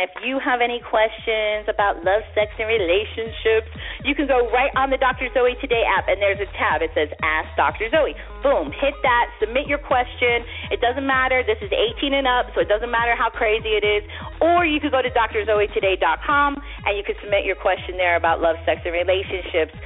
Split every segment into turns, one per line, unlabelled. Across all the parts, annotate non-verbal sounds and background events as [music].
If you have any questions about love, sex, and relationships, you can go right on the Dr. Zoe Today app, and there's a tab. It says Ask Dr. Zoe. Boom, hit that, submit your question. It doesn't matter. This is 18 and up, so it doesn't matter how crazy it is. Or you could go to drzoetoday.com and you can submit your question there about love, sex, and relationships.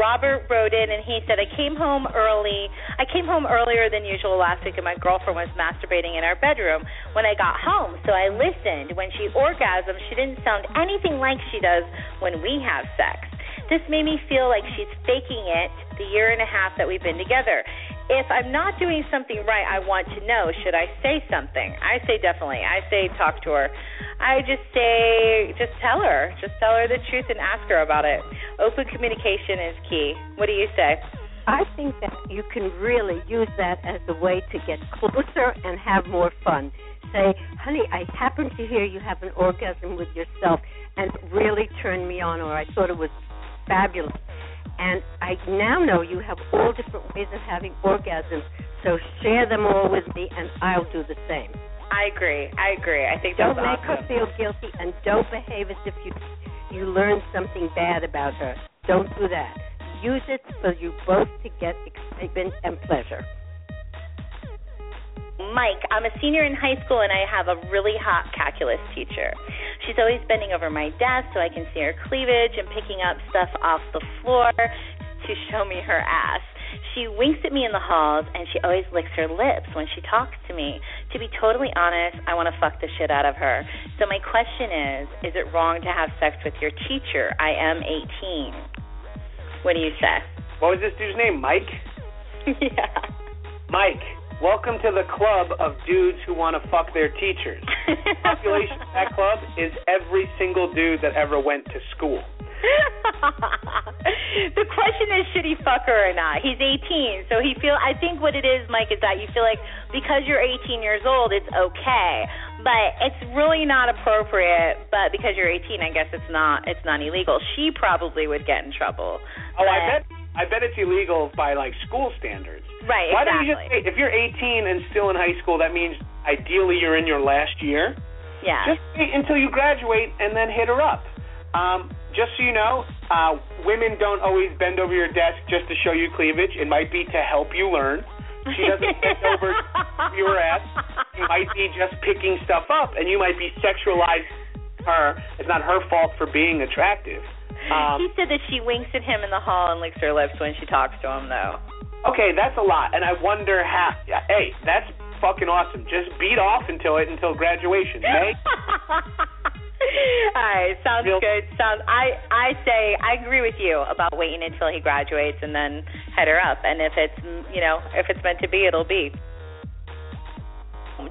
Robert wrote in and he said, I came home early. I came home earlier than usual last week, and my girlfriend was masturbating in our bedroom when I got home. So I listened. When she orgasmed, she didn't sound anything like she does when we have sex. This made me feel like she's faking it the year and a half that we've been together if I'm not doing something right, I want to know. Should I say something? I say definitely. I say talk to her. I just say just tell her. Just tell her the truth and ask her about it. Open communication is key. What do you say?
I think that you can really use that as a way to get closer and have more fun. Say, honey, I happened to hear you have an orgasm with yourself and really turned me on, or I thought it was fabulous. And I now know you have all different ways of having orgasms. So share them all with me, and I'll do the same.
I agree. I agree. I think
don't make
awesome.
her feel guilty, and don't behave as if you you learned something bad about her. Don't do that. Use it for you both to get excitement and pleasure.
Mike, I'm a senior in high school and I have a really hot calculus teacher. She's always bending over my desk so I can see her cleavage and picking up stuff off the floor to show me her ass. She winks at me in the halls and she always licks her lips when she talks to me. To be totally honest, I want to fuck the shit out of her. So my question is, is it wrong to have sex with your teacher? I am 18. What do you say?
What was this dude's name? Mike? [laughs]
yeah.
Mike. Welcome to the club of dudes who want to fuck their teachers. [laughs] Population of that club is every single dude that ever went to school. [laughs]
the question is should he fuck her or not he's 18 so he feel i think what it is mike is that you feel like because you're 18 years old it's okay but it's really not appropriate but because you're 18 i guess it's not it's not illegal she probably would get in trouble
oh i bet i bet it's illegal by like school standards
Right.
Why
exactly.
don't you just say if you're 18 and still in high school, that means ideally you're in your last year.
Yeah.
Just wait until you graduate and then hit her up. Um, just so you know, uh, women don't always bend over your desk just to show you cleavage. It might be to help you learn. She doesn't bend [laughs] over your ass. She might be just picking stuff up, and you might be sexualizing her. It's not her fault for being attractive. Um,
he said that she winks at him in the hall and licks her lips when she talks to him, though.
Okay, that's a lot, and I wonder how. Hey, that's fucking awesome. Just beat off until it until graduation. May. [laughs]
All right, sounds Real. good. Sounds. I I say I agree with you about waiting until he graduates and then head her up. And if it's you know if it's meant to be, it'll be.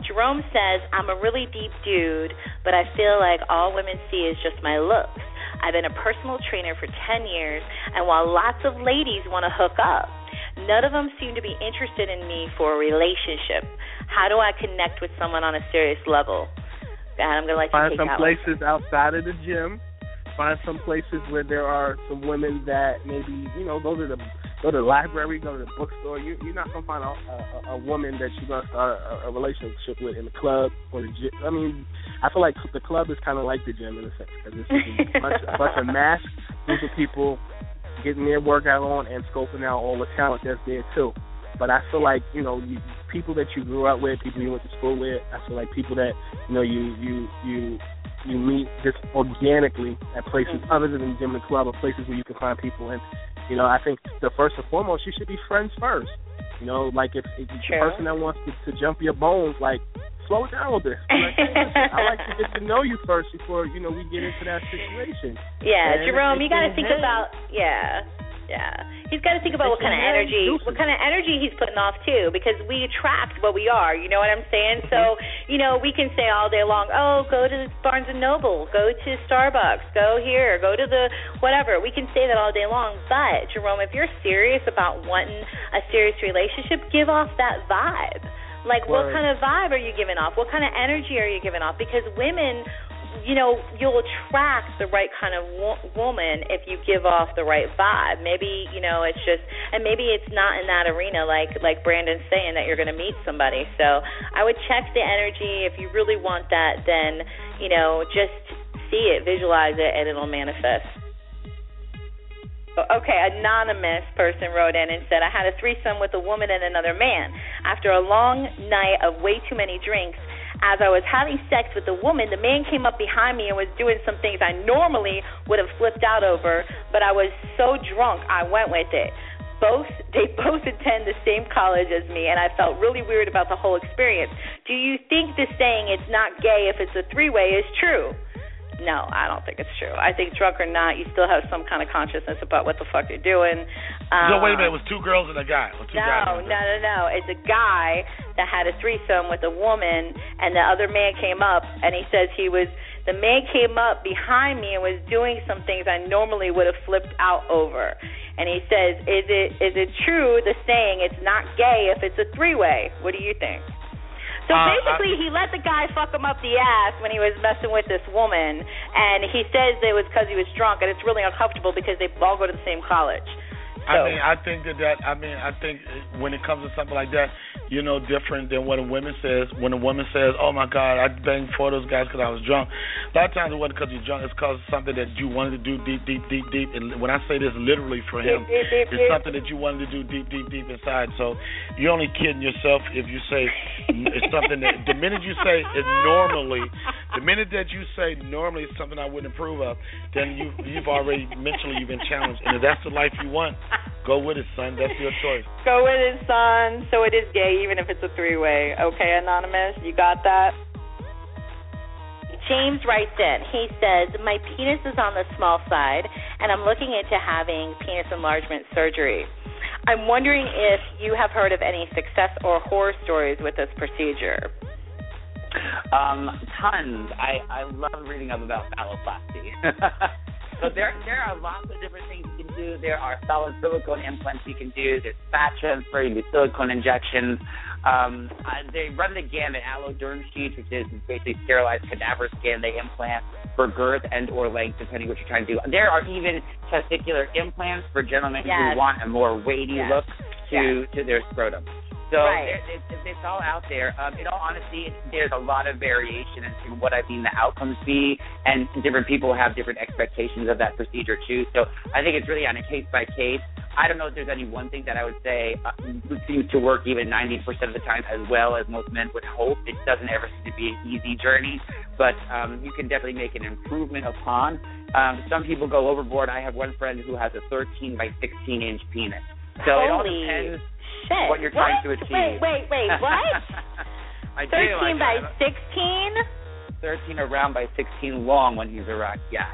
Jerome says I'm a really deep dude, but I feel like all women see is just my looks. I've been a personal trainer for 10 years, and while lots of ladies want to hook up, none of them seem to be interested in me for a relationship. How do I connect with someone on a serious level? And I'm gonna let
find
you
some places
one.
outside of the gym. Find some places where there are some women that maybe you know go to the go to the library, go to the bookstore. You, you're not gonna find a, a, a woman that you're gonna start a, a relationship with in the club or the gym. I mean, I feel like the club is kind of like the gym in a sense because it's a [laughs] bunch, a bunch of mass group of people getting their workout on and scoping out all the talent that's there too. But I feel like you know you, people that you grew up with, people you went to school with. I feel like people that you know you you you you meet just organically at places mm-hmm. other than the gym and the club or places where you can find people. And you know, I think the first and foremost, you should be friends first. You know, like if, if the person that wants to, to jump your bones, like slow down a bit. [laughs] Like, hey, listen, I like to get to know you first before you know we get into that situation.
Yeah,
and
Jerome, you got to think about yeah. Yeah, he's got to think about what kind of energy, what kind of energy he's putting off too, because we attract what we are. You know what I'm saying? So, you know, we can say all day long, "Oh, go to Barnes and Noble, go to Starbucks, go here, go to the whatever." We can say that all day long, but Jerome, if you're serious about wanting a serious relationship, give off that vibe. Like, what kind of vibe are you giving off? What kind of energy are you giving off? Because women you know you'll attract the right kind of wo- woman if you give off the right vibe. Maybe you know it's just and maybe it's not in that arena like like brandon's saying that you're going to meet somebody. So i would check the energy. If you really want that then you know just see it visualize it and it'll manifest. Okay, anonymous person wrote in and said, I had a threesome with a woman and another man. After a long night of way too many drinks, as I was having sex with the woman, the man came up behind me and was doing some things I normally would have flipped out over, but I was so drunk I went with it. Both [laughs] they both attend the same college as me and I felt really weird about the whole experience. Do you think the saying it's not gay if it's a three-way is true? No, I don't think it's true. I think drunk or not, you still have some kind of consciousness about what the fuck you're doing. Um,
so wait a minute, it was two girls and a guy. It two guys
no,
a
no, no, no. It's a guy that had a threesome with a woman, and the other man came up, and he says he was. The man came up behind me and was doing some things I normally would have flipped out over. And he says, "Is it is it true the saying it's not gay if it's a three way? What do you think?" So
Uh,
basically, he let the guy fuck him up the ass when he was messing with this woman, and he says it was because he was drunk, and it's really uncomfortable because they all go to the same college. So,
I mean, I think that that I mean, I think when it comes to something like that, you know, different than what a woman says. When a woman says, "Oh my God, I banged four of those guys because I was drunk," a lot of times it wasn't because you're drunk. It's because something that you wanted to do deep, deep, deep, deep. And when I say this literally for him,
Deep, deep, deep,
it's
deep.
something that you wanted to do deep, deep, deep inside. So you're only kidding yourself if you say it's something that the minute you say it normally, the minute that you say normally it's something I wouldn't approve of, then you you've already mentally you've been challenged. And if that's the life you want, go with it, son. That's your choice. [laughs]
Go with his son, so it is gay, even if it's a three way. Okay, Anonymous, you got that? James writes in. He says, My penis is on the small side, and I'm looking into having penis enlargement surgery. I'm wondering if you have heard of any success or horror stories with this procedure.
Um, tons. I I love reading up about phalloplasty. [laughs] so there there are lots of different things you can do. There are solid silicone implants you can do. There's fat transfer. You can do silicone injections. Um, uh, they run the gamut. Alloderm sheets, which is basically sterilized cadaver skin. They implant for girth and or length, depending what you're trying to do. There are even testicular implants for gentlemen
Yes.
who want a more weighty
Yes.
look to to their scrotum. So
Right.
there, it, it, it's all out there. Um, in all honesty, there's a lot of variation in what I've seen the outcomes be, and different people have different expectations of that procedure too. So I think it's really on a case by case. I don't know if there's any one thing that I would say uh, seems to work even 90% of the time as well as most men would hope. It doesn't ever seem to be an easy journey, but um, you can definitely make an improvement upon. Um, some people go overboard. I have one friend who has a 13 by 16 inch penis. So it all depends
Shit.
what you're trying to achieve.
Wait, wait, wait, [laughs] what?
I do. I
13 by 16?
13 around by 16 long when he's erect. Yeah.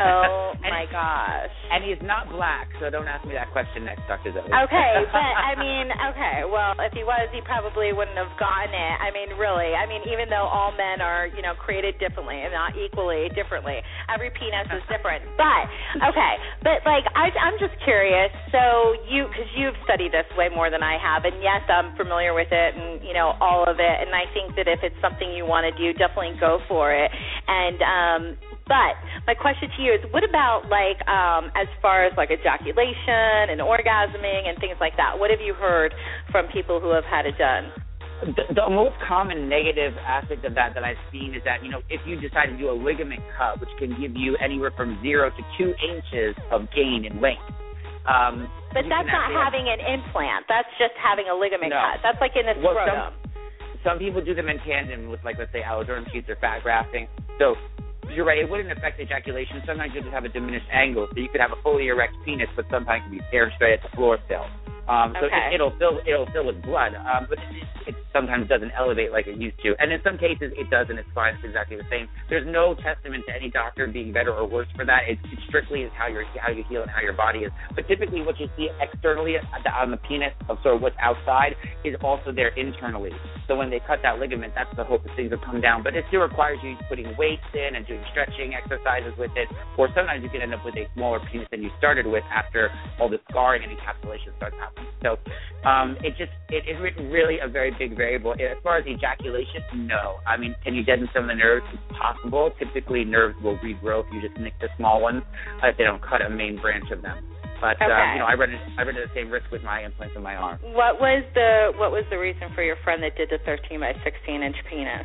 Oh my gosh.
And he's not black, so don't ask me that question next, Dr. Zoe.
Okay, [laughs] but I mean, okay, well, if he was, he probably wouldn't have gotten it. I mean, really. I mean, even though all men are, you know, created differently and not equally differently, every penis is different. But okay, but like, I, I'm just curious. So you, because you've studied this way more than I have, and yes, I'm familiar with it, and you know all of it. And I think that if it's something you want to do, definitely go for it. And um, but my question to you is, what about like um, as far as like ejaculation and orgasming and things like that? What have you heard from people who have had it done?
the, the most common negative aspect of that that I've seen is that you know if you decide to do a ligament cut, which can give you anywhere from zero to two inches of gain in length. Um,
But that's not having an implant. That's just having a ligament
No.
cut. That's like in the
Well,
scrotum.
some people do them in tandem with like let's say alloderm sheets or fat grafting. So you're right, it wouldn't affect ejaculation. Sometimes you just have a diminished angle, so you could have a fully erect penis, but sometimes it can be staring straight at the floor still. Um, so
Okay.
it, it'll fill it'll fill with blood, um, but it, it sometimes doesn't elevate like it used to. And in some cases it does, and it's fine. It's exactly the same. There's no testament to any doctor being better or worse for that. It, it strictly is how you're how you heal and how your body is. But typically, what you see externally on the penis of sort of what's outside is also there internally. So when they cut that ligament, that's the hope that things will come down. But it still requires you putting weights in and doing stretching exercises with it. Or sometimes you can end up with a smaller penis than you started with after all the scarring and encapsulation starts happening. So um, it just it is really a very big variable. As far as ejaculation, no. I mean, can you deaden some of the nerves? It's possible. Typically, nerves will regrow if you just nick the small ones if they don't cut a main branch of them. But
Okay.
uh, you know, I run I run the same risk with my implants in my arm.
What was the what was the reason for your friend that did the 13 by 16 inch penis?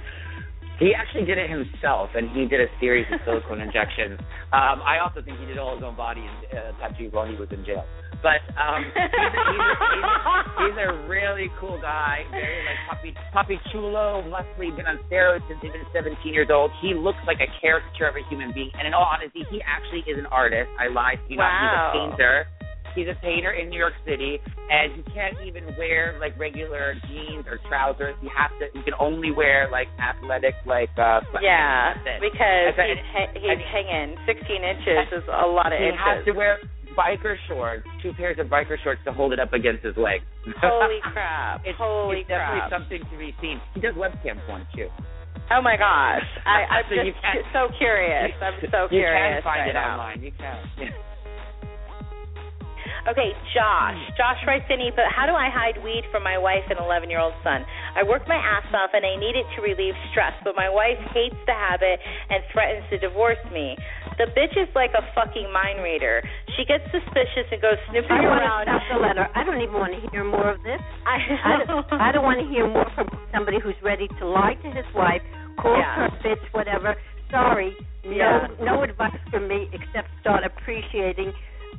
He actually did it himself, and he did a series of silicone injections. Um, I also think he did all his own body uh, tattoos while he was in jail. But um, he's, a, he's, a, he's, a, he's a really cool guy, very like puppy, puppy chulo, muscly, been on steroids since he's been 17 years old. He looks like a caricature of a human being, and in all honesty, he actually is an artist. I lied, to you know, he's a painter. He's a painter in New York City, and you can't even wear like regular jeans or trousers. You have to. You can only wear like athletic, like uh.
Yeah, because
That's
he's, ha- he's
And-
hanging 16 inches is a lot of inches.
he has to wear biker shorts, two pairs of biker shorts to hold it up against his legs.
Holy [laughs] crap!
It's,
Holy
it's definitely something to be seen. He does webcam porn too.
Oh my gosh! I, I'm [laughs]
So
just so curious. I'm so
you
curious You
can find
right
it
now.
online. You can.
Okay, Josh. Josh writes in, but how do I hide weed from my wife and 11 year old son? I work my ass off and I need it to relieve stress, but my wife hates the habit and threatens to divorce me. The bitch is like a fucking mind reader. She gets suspicious and goes snooping
I want
around.
to stop the letter. I don't even want to hear more of this. [laughs]
I,
I don't, I don't want to hear more from somebody who's ready to lie to his wife, call
Yeah.
her a bitch, whatever. Sorry, no,
Yeah.
no advice from me except start appreciating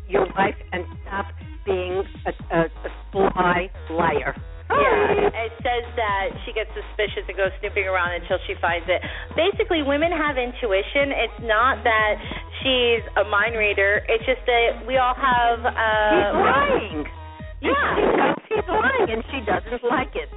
your wife and stop being a, a, a sly liar.
Yeah, it says that she gets suspicious and goes snooping around until she finds it. Basically, women have intuition. It's not that she's a mind reader. It's just that we all have.
He's
Uh,
lying.
Yeah.
He's lying, and she doesn't like it.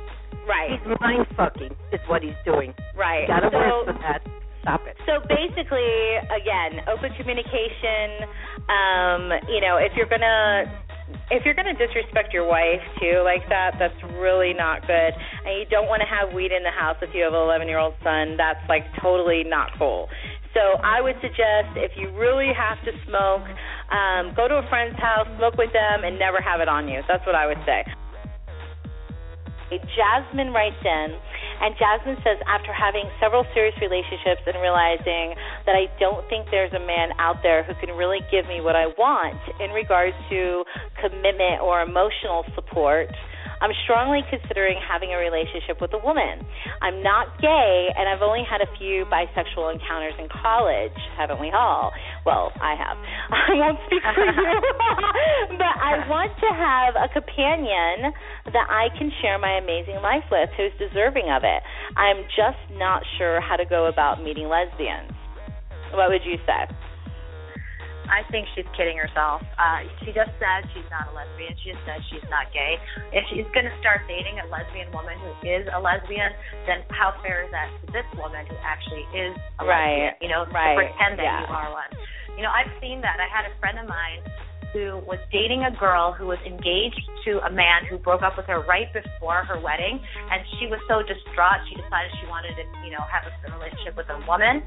Right.
He's mind fucking, is what he's doing.
Right.
Got to
so,
work for that. Stop it.
So basically, again, open communication. Um, you know, if you're gonna if you're gonna disrespect your wife too like that, that's really not good. And you don't want to have weed in the house if you have an 11 year old son. That's like totally not cool. So I would suggest if you really have to smoke, um, go to a friend's house, smoke with them, and never have it on you. That's what I would say. Jasmine writes in, and Jasmine says, after having several serious relationships and realizing that I don't think there's a man out there who can really give me what I want in regards to commitment or emotional support, I'm strongly considering having a relationship with a woman. I'm not gay, and I've only had a few bisexual encounters in college, haven't we all? Well, I have. [laughs] I won't speak for you, [laughs] but I want to have a companion that I can share my amazing life with who's deserving of it. I'm just not sure how to go about meeting lesbians. What would you say?
I think she's kidding herself. Uh, she just said she's not a lesbian. She just said she's not gay. If she's going to start dating a lesbian woman who is a lesbian, then how fair is that to this woman who actually is a
Right,
lesbian? You know,
right,
to pretend that
yeah.
you are one. You know, I've seen that. I had a friend of mine who was dating a girl who was engaged to a man who broke up with her right before her wedding, and she was so distraught. She decided she wanted to, you know, have a relationship with a woman,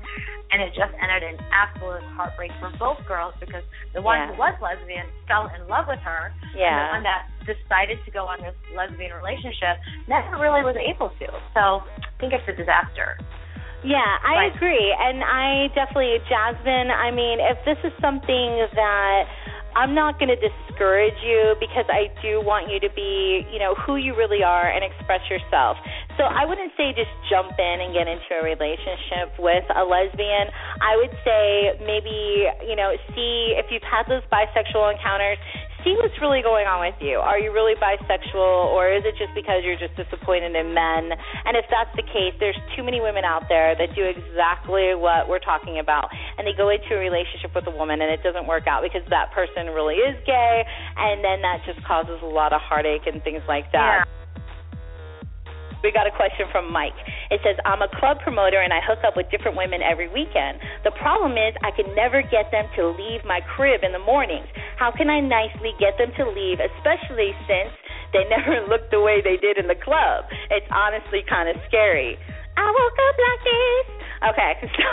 and it just ended in absolute heartbreak for both girls because the one
Yeah.
who was lesbian fell in love with her, and the one that decided to go on this lesbian relationship never really was able to. So I think it's a disaster.
Yeah, I agree. And I definitely, Jasmine, I mean, if this is something that I'm not going to discourage you because I do want you to be, you know, who you really are and express yourself. So I wouldn't say just jump in and get into a relationship with a lesbian. I would say maybe, you know, see if you've had those bisexual encounters, see what's really going on with you. Are you really bisexual, or is it just because you're just disappointed in men? And if that's the case, there's too many women out there that do exactly what we're talking about, and they go into a relationship with a woman and it doesn't work out because that person really is gay, and then that just causes a lot of heartache and things like that.
Yeah.
We got a question from Mike. It says, I'm a club promoter and I hook up with different women every weekend. The problem is I can never get them to leave my crib in the mornings. How can I nicely get them to leave, especially since they [laughs] never look the way they did in the club? It's honestly kind of scary. I woke up like this. Okay, [laughs] so,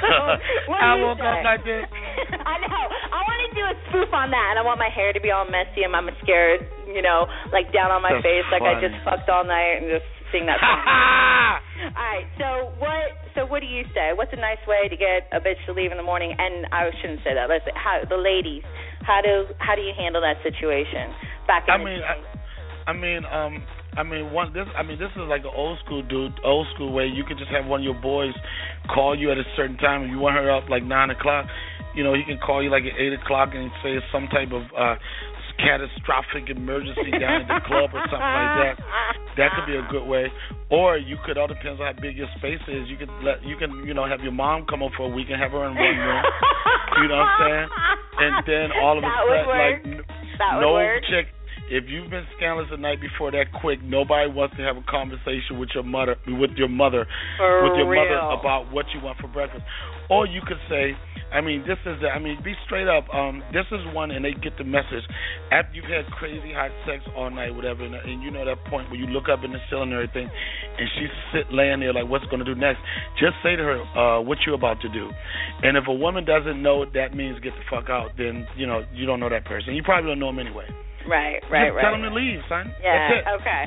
so [laughs]
I woke
say?
up like this.
I know. I want to do a spoof on that, and I want my hair to be all messy and my mascara, you know, like down on my
That's
face, like I just fucked all night and just sing that [laughs] song. all right. So what? So what do you say? What's a nice way to get a bitch to leave in the morning? And I shouldn't say that. Let's say how the ladies. How do how do you handle that situation? Back in
I
the
mean,
day?
I, I mean, um, I mean, one. This, I mean, this is like an old school dude, old school way. You could just have one of your boys call you at a certain time. If you want her up like nine o'clock, you know, he can call you like at eight o'clock and say it's some type of uh catastrophic emergency [laughs] down at the club or something like that. That could be a good way. Or you could all depends on how big your space is. You could let you can you know have your mom come over for a week and have her in one room. You know what I'm saying? And then all of a
That would
sudden, like n- no
work.
chick. If you've been scandalous the night before that quick, nobody wants to have a conversation with your mother, with your mother,
For
with your mother about what you want for breakfast. Or you could say, I mean, this is I mean, be straight up. Um, this is one, and they get the message. After you've had crazy hot sex all night, whatever, and, and you know that point where you look up in the ceiling and everything, and she's sit laying there like, what's going to do next? Just say to her, uh, what you about to do. And if a woman doesn't know what that means, get the fuck out. Then you know you don't know that person. You probably don't know him anyway.
Right, right,
Just
right.
tell him to leave, son.
Yeah. Okay.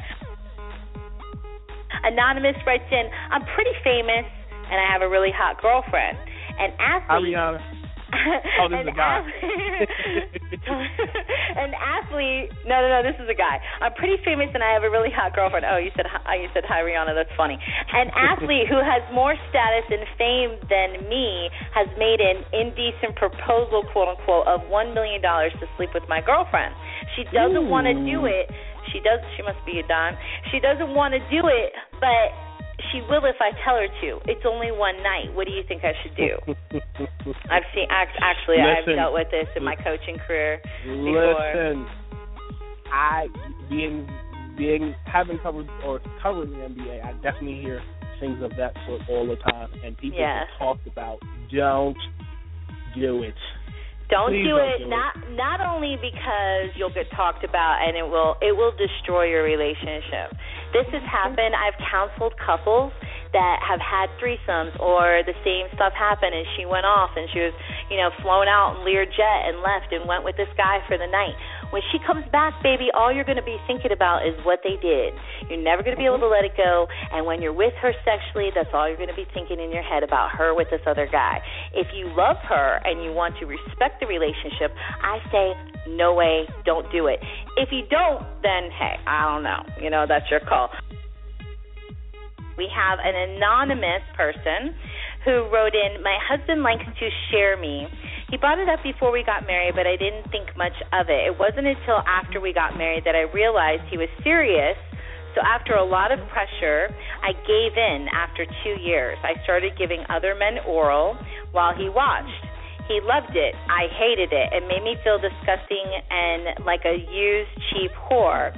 Anonymous writes in, I'm pretty famous and I have a really hot girlfriend. An athlete.
Ariana. [laughs] Oh, this is a guy. [laughs]
an athlete. No, no, no. This is a guy. I'm pretty famous and I have a really hot girlfriend. Oh, you said hi, you said hi, Rihanna. That's funny. An [laughs] athlete who has more status and fame than me has made an indecent proposal, quote unquote, of one million dollars to sleep with my girlfriend. She doesn't want to do it. She does. She must be a don. She doesn't want to do it, but she will if I tell her to. It's only one night. What do you think I should do? [laughs] I've seen act- actually I've dealt with this in my coaching career before.
Listen, I being being having covered or covering the NBA, I definitely hear things of that sort all the time, and people
Yes.
talk about don't do it.
Don't
Please
do
don't
it
do it.
not not only because you'll get talked about and it will it will destroy your relationship. This has happened. I've counseled couples that have had threesomes or the same stuff happened and she went off and she was, you know, flown out in Learjet and left and went with this guy for the night. When she comes back, baby, all you're going to be thinking about is what they did. You're never going to be able to mm-hmm. let it go. And when you're with her sexually, that's all you're going to be thinking in your head about her with this other guy. If you love her and you want to respect the relationship, I say, no way, don't do it. If you don't, then hey, I don't know. You know, that's your call. We have an anonymous person who wrote in, My husband likes to share me. He brought it up before we got married, but I didn't think much of it. It wasn't until after we got married that I realized he was serious. So after a lot of pressure, I gave in after two years. I started giving other men oral while he watched. He loved it. I hated it. It made me feel disgusting and like a used, cheap whore.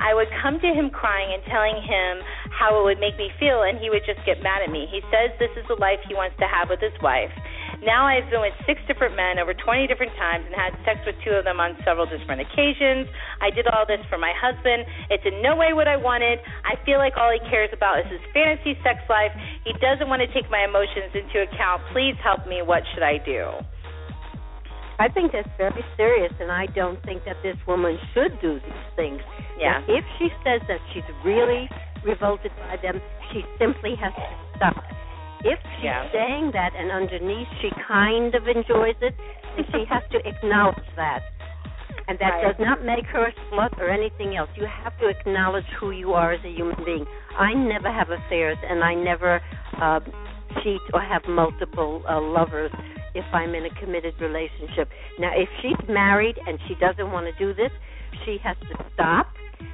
I would come to him crying and telling him how it would make me feel, and he would just get mad at me. He says this is the life he wants to have with his wife. Now I've been with six different men over 20 different times and had sex with two of them on several different occasions. I did all this for my husband. It's in no way what I wanted. I feel like all he cares about is his fantasy sex life. He doesn't want to take my emotions into account. Please help me. What should I do?
I think that's very serious, and I don't think that this woman should do these things.
Yeah.
Now, if she says that she's really revolted by them, she simply has to stop. If she's
Yeah.
saying that and underneath she kind of enjoys it, then she has to acknowledge that. And that
Right.
does not make her a slut or anything else. You have to acknowledge who you are as a human being. I never have affairs, and I never uh, cheat or have multiple uh, lovers. if I'm in a committed relationship. Now, if she's married and she doesn't want to do this, she has to stop.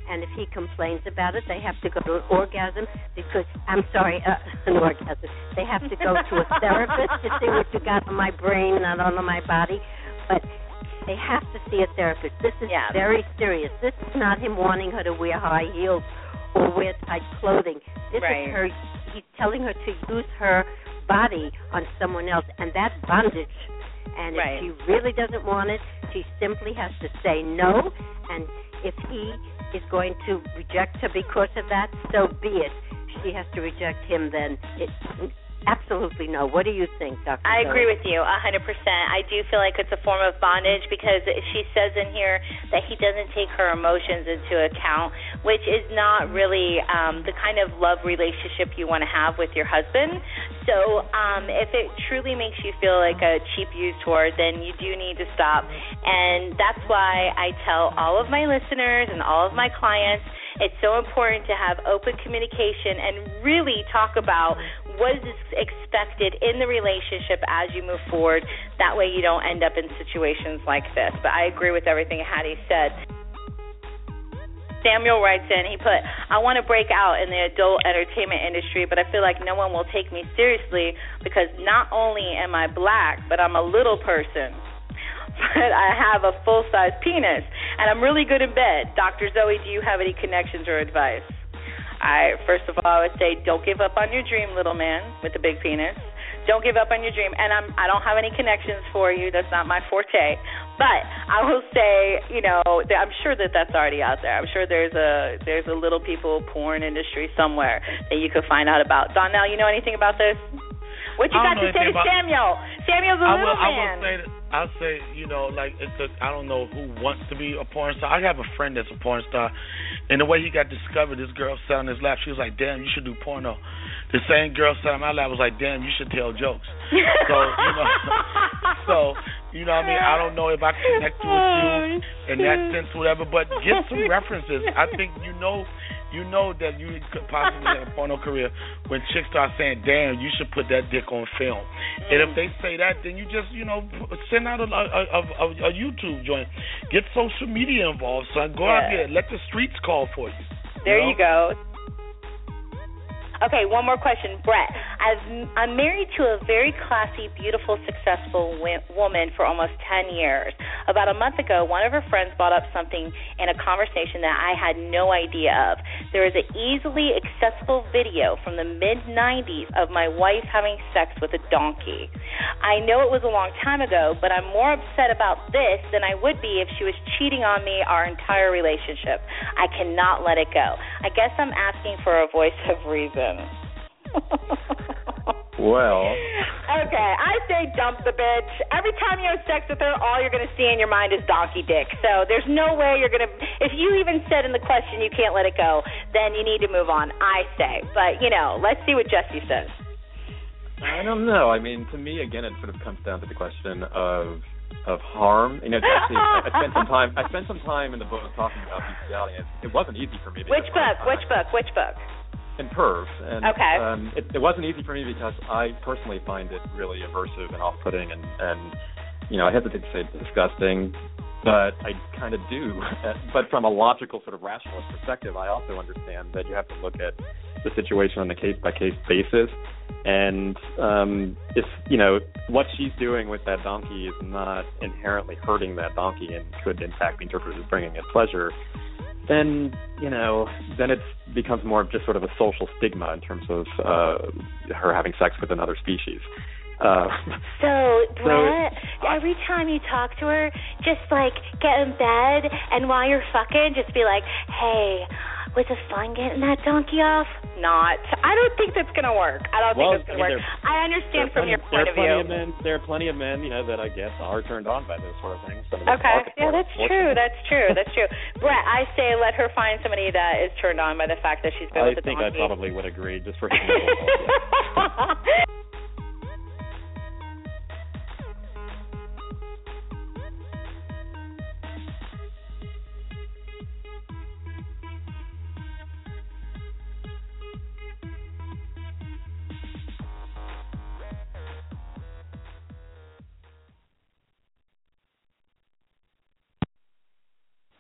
And if he complains about it, they have to go to an orgasm because I'm sorry, uh, [laughs] an orgasm. They have to go to a [laughs] therapist to see what you got on my brain, not on my body. But they have to see a therapist. This is
Yeah.
very serious. This is not him wanting her to wear high heels or wear tight clothing. This
Right.
is her. He's telling her to use her body on someone else, and that's bondage. And
Right.
if she really doesn't want it, she simply has to say no. And if he is going to reject her because of that, so be it. She has to reject him then. It, absolutely no. What do you think, Dr.
I agree with you a 100%. I do feel like it's a form of bondage because she says in here that he doesn't take her emotions into account, which is not really um, the kind of love relationship you want to have with your husband. So um, if it truly makes you feel like a cheap used whore, then you do need to stop. And that's why I tell all of my listeners and all of my clients it's so important to have open communication and really talk about what is expected in the relationship as you move forward. That way you don't end up in situations like this. But I agree with everything Hattie said. Samuel writes in, he put, I want to break out in the adult entertainment industry, but I feel like no one will take me seriously because not only am I black, but I'm a little person. But I have a full size penis, and I'm really good in bed. Dr. Zoe, do you have any connections or advice? I first of all, I would say don't give up on your dream, little man with the big penis. Don't give up on your dream. And I'm I don't have any connections for you. That's not my forte. But I will say, you know, I'm sure that that's already out there. I'm sure there's a there's a little people porn industry somewhere that you could find out about. Donnell, you know anything about this? What you got to say to Samuel? Samuel's a
I
little
will, I will say that I'll say, you know, like it's a I don't know who wants to be a porn star. I have a friend that's a porn star and the way he got discovered, this girl sat on his lap, she was like, Damn, you should do porno. The same girl sat on my lap was like, Damn, you should tell jokes. So, you know [laughs] so you know what I mean, I don't know if I connect with you in that sense, whatever, but get some references. I think you know you know that you could possibly have a porno career when chicks start saying, "Damn, you should put that dick on film." And if they say that, then you just you know send out a, a, a, a, YouTube joint, get social media involved, son. Go out
Yeah.
there, let the streets call for you.
There
know?
you go. Okay, one more question, Brett. I've, I'm married to a very classy, beautiful, successful wi- woman for almost 10 years. About a month ago, one of her friends brought up something in a conversation that I had no idea of. There is an easily accessible video from the mid 90s of my wife having sex with a donkey. I know it was a long time ago, but I'm more upset about this than I would be if she was cheating on me our entire relationship. I cannot let it go. I guess I'm asking for a voice of reason. [laughs]
Well,
Okay, I say dump the bitch. Every time you have sex with her, all you're going to see in your mind is donkey dick. So there's no way you're going to. If you even said in the question you can't let it go, then you need to move on. I say, but you know, let's see what Jesse says.
I don't know. I mean, to me, again, it sort of comes down to the question of of harm. You know, actually, I I spent some time. I spent some time in the book talking about bestiality. and It wasn't easy for me. [laughs] because
Which book?
I-
Which book? Which book?
In pervs. And,
Okay.
Um, it, it wasn't easy for me because I personally find it really aversive and off-putting, and and you know I hesitate to say disgusting, but I kind of do. [laughs] but from a logical sort of rationalist perspective, I also understand that you have to look at the situation on a case-by-case basis, and um, if you know what she's doing with that donkey is not inherently hurting that donkey and could in fact be interpreted as bringing it pleasure then you know then it becomes more of just sort of a social stigma in terms of uh her having sex with another species. Uh [laughs]
So, [laughs]
So-
Brett, every time you talk to her, just like get in bed and while you're fucking, just be like, "Hey, was it fun getting that donkey off?" Not. I don't think that's gonna work. I don't
Well,
think it's gonna
mean,
work. I
there
understand
are
from
plenty,
your
there
point
are
of
plenty
view.
of men there are plenty of men you know that I guess are turned on by those sort of things Some of them
Okay. Yeah,
for it,
that's true. That's true. That's true. Brett, I say let her find somebody that is turned on by the fact that she's been
I
with a
donkey. I
think I
probably would agree just for his mental health,